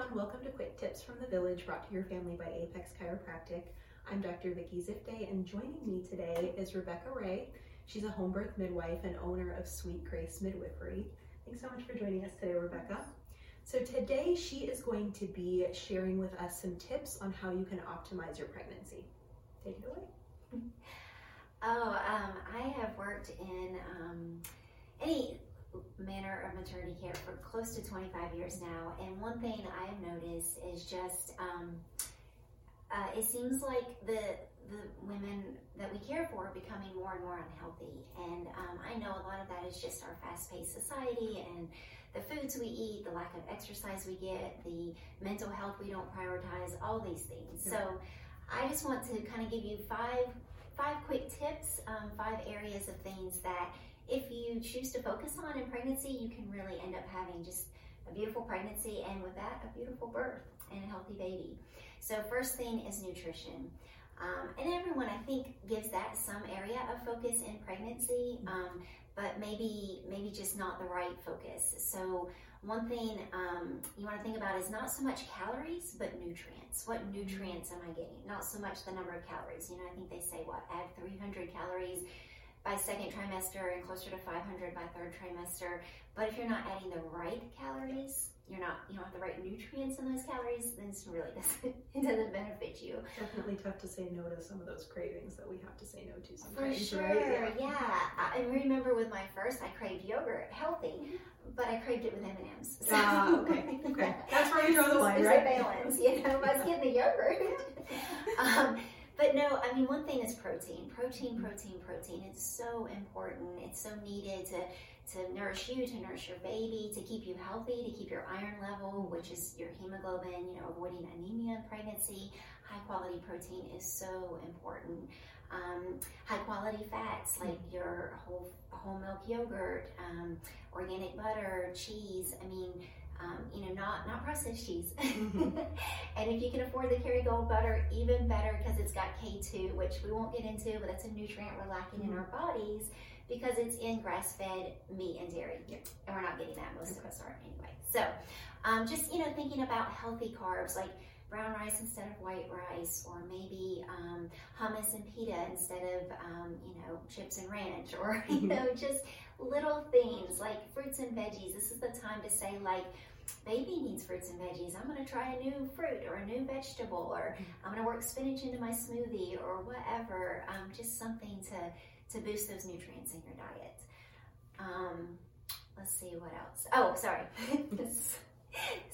everyone, welcome to Quick Tips from the Village brought to your family by Apex Chiropractic. I'm Dr. Vicki Zifte and joining me today is Rebecca Ray. She's a home birth midwife and owner of Sweet Grace Midwifery. Thanks so much for joining us today, Rebecca. So today she is going to be sharing with us some tips on how you can optimize your pregnancy. Take it away. Oh, um, I have worked in um, any of maternity care for close to 25 years now, and one thing I have noticed is just um, uh, it seems like the the women that we care for are becoming more and more unhealthy, and um, I know a lot of that is just our fast-paced society and the foods we eat, the lack of exercise we get, the mental health we don't prioritize, all these things. Yeah. So I just want to kind of give you five five quick tips, um, five areas of things that if you choose to focus on in pregnancy, you can really end up having just a beautiful pregnancy and with that, a beautiful birth and a healthy baby. So, first thing is nutrition. Um, and everyone, I think, gives that some area of focus in pregnancy, um, but maybe maybe just not the right focus. So, one thing um, you want to think about is not so much calories, but nutrients. What nutrients am I getting? Not so much the number of calories. You know, I think they say what add 300 calories by second trimester and closer to 500 by third trimester. But if you're not adding the right calories, you're not you don't have the right nutrients in those calories, then it really doesn't it doesn't benefit you. Definitely tough to say no to some of those cravings that we have to say no to sometimes. For sure, right? yeah. yeah. I remember with my first, I craved yogurt, healthy, but I craved it with M and M's. Ah, okay, okay. That's where you draw the line, right? There's a balance, you know. I was getting the yogurt. um, but no, I mean, one thing is protein. Protein, protein, protein. It's so important. It's so needed to, to nourish you, to nourish your baby, to keep you healthy, to keep your iron level, which is your hemoglobin, you know, avoiding anemia in pregnancy. High quality protein is so important. Um, high quality fats like your whole whole milk yogurt, um, organic butter, cheese. I mean, um, you know, not not processed cheese. Mm-hmm. and if you can afford the Kerrygold butter, even better because it's got K2, which we won't get into, but that's a nutrient we're lacking mm-hmm. in our bodies because it's in grass-fed meat and dairy, yeah. and we're not getting that. Most okay. of us aren't anyway. So, um, just you know, thinking about healthy carbs like brown rice instead of white rice, or maybe um, hummus and pita instead of um, you know chips and ranch, or you mm-hmm. know just little things like fruits and veggies. This is the time to say like baby needs fruits and veggies. I'm going to try a new fruit or a new vegetable, or I'm going to work spinach into my smoothie or whatever. Um, just something to, to boost those nutrients in your diet. Um, let's see what else. Oh, sorry.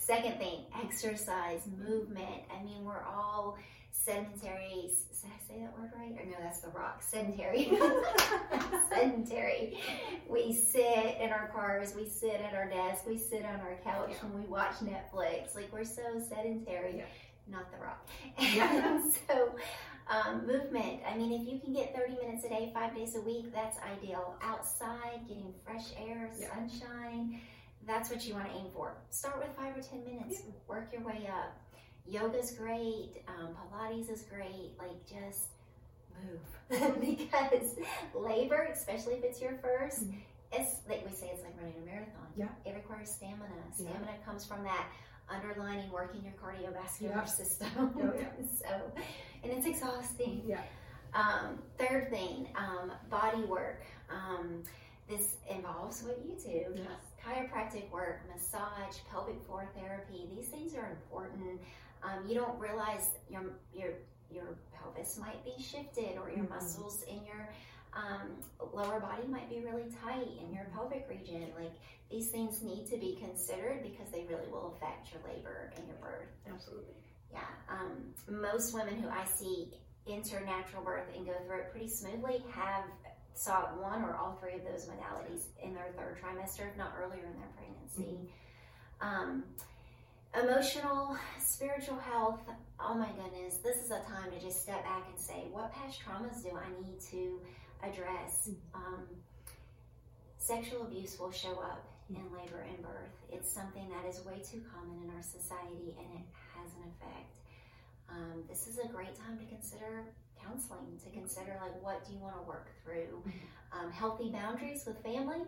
Second thing, exercise, movement. I mean, we're all sedentary. Did I say that word right? Or no, that's the rock. Sedentary. sedentary. We sit in our cars. We sit at our desk. We sit on our couch yeah. and we watch Netflix. Like we're so sedentary. Yeah. Not the rock. Yeah. so, um, movement. I mean, if you can get 30 minutes a day, five days a week, that's ideal. Outside, getting fresh air, sunshine. That's what you want to aim for. Start with five or 10 minutes. Work your way up yoga's great, um, Pilates is great. Like just move because labor, especially if it's your 1st mm-hmm. it's like we say, it's like running a marathon. Yeah, it requires stamina. Stamina yeah. comes from that underlining working your cardiovascular yeah. system. Oh, yeah. so, and it's exhausting. Yeah. Um, third thing, um, body work. Um, this involves what you do. Yes. Chiropractic work, massage, pelvic floor therapy. These things are important. Um, you don't realize your your your pelvis might be shifted or your mm-hmm. muscles in your um, lower body might be really tight in your pelvic region. Like these things need to be considered because they really will affect your labor and your birth. Absolutely. Yeah. Um, most women who I see enter natural birth and go through it pretty smoothly have sought one or all three of those modalities in their third trimester, if not earlier in their pregnancy. Mm-hmm. Um, Emotional, spiritual health, oh my goodness, this is a time to just step back and say, what past traumas do I need to address? Um, sexual abuse will show up in labor and birth. It's something that is way too common in our society and it has an effect. Um, this is a great time to consider counseling, to consider like what do you want to work through. Mm-hmm. Um, healthy boundaries with family,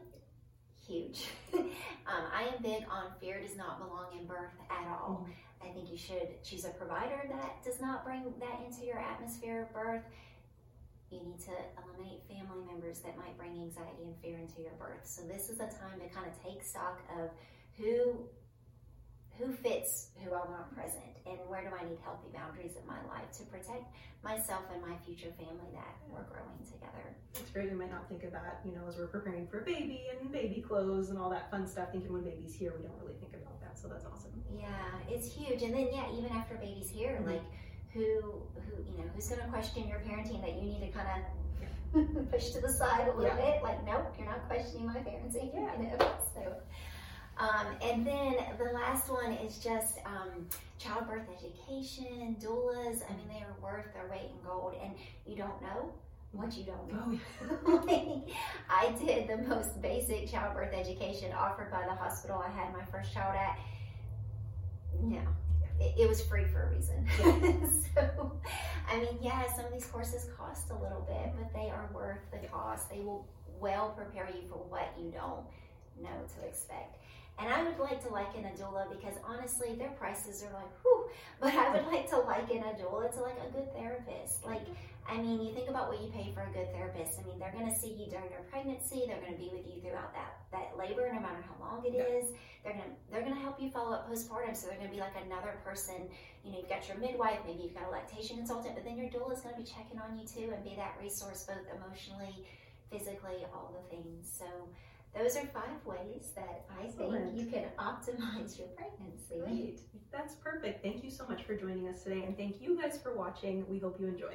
huge. um, I am big on fear does not belong in birth at all. I think you should choose a provider that does not bring that into your atmosphere of birth. You need to eliminate family members that might bring anxiety and fear into your birth. So this is a time to kind of take stock of who who fits who I want present and where do I need healthy boundaries in my life to protect myself and my future family that we're growing together. It's great. We might not think of that, you know, as we're preparing for a baby and baby clothes and all that fun stuff, thinking when baby's here, we don't really think about that. So that's awesome. Yeah, it's huge. And then yeah, even after baby's here, Mhm. like who who you know, who's gonna question your parenting that you need to kind of push to the side a little Yeah. bit? Like, nope, you're not questioning my parenting. Yeah. You know? So um, and then the last one is just um, childbirth education, doulas. I mean, they are worth their weight in gold, and you don't know what you don't know. Oh, yeah. I did the most basic childbirth education offered by the hospital I had my first child at. No, it, it was free for a reason. so, I mean, yeah, some of these courses cost a little bit, but they are worth the cost. They will well prepare you for what you don't know to expect. And I would like to liken a doula because honestly, their prices are like, whew. But I would like to liken a doula to like a good therapist. Like, I mean, you think about what you pay for a good therapist. I mean, they're going to see you during your pregnancy. They're going to be with you throughout that that labor, no matter how long it Yeah. is. They're going to they're going to help you follow up postpartum. So they're going to be like another person. You know, you've got your midwife, maybe you've got a lactation consultant, but then your doula is going to be checking on you too and be that resource both emotionally, physically, all the things. So those are five ways that I Excellent. think you can optimize your pregnancy. Great. That's perfect. Thank you so much for joining us today. And thank you guys for watching. We hope you enjoy.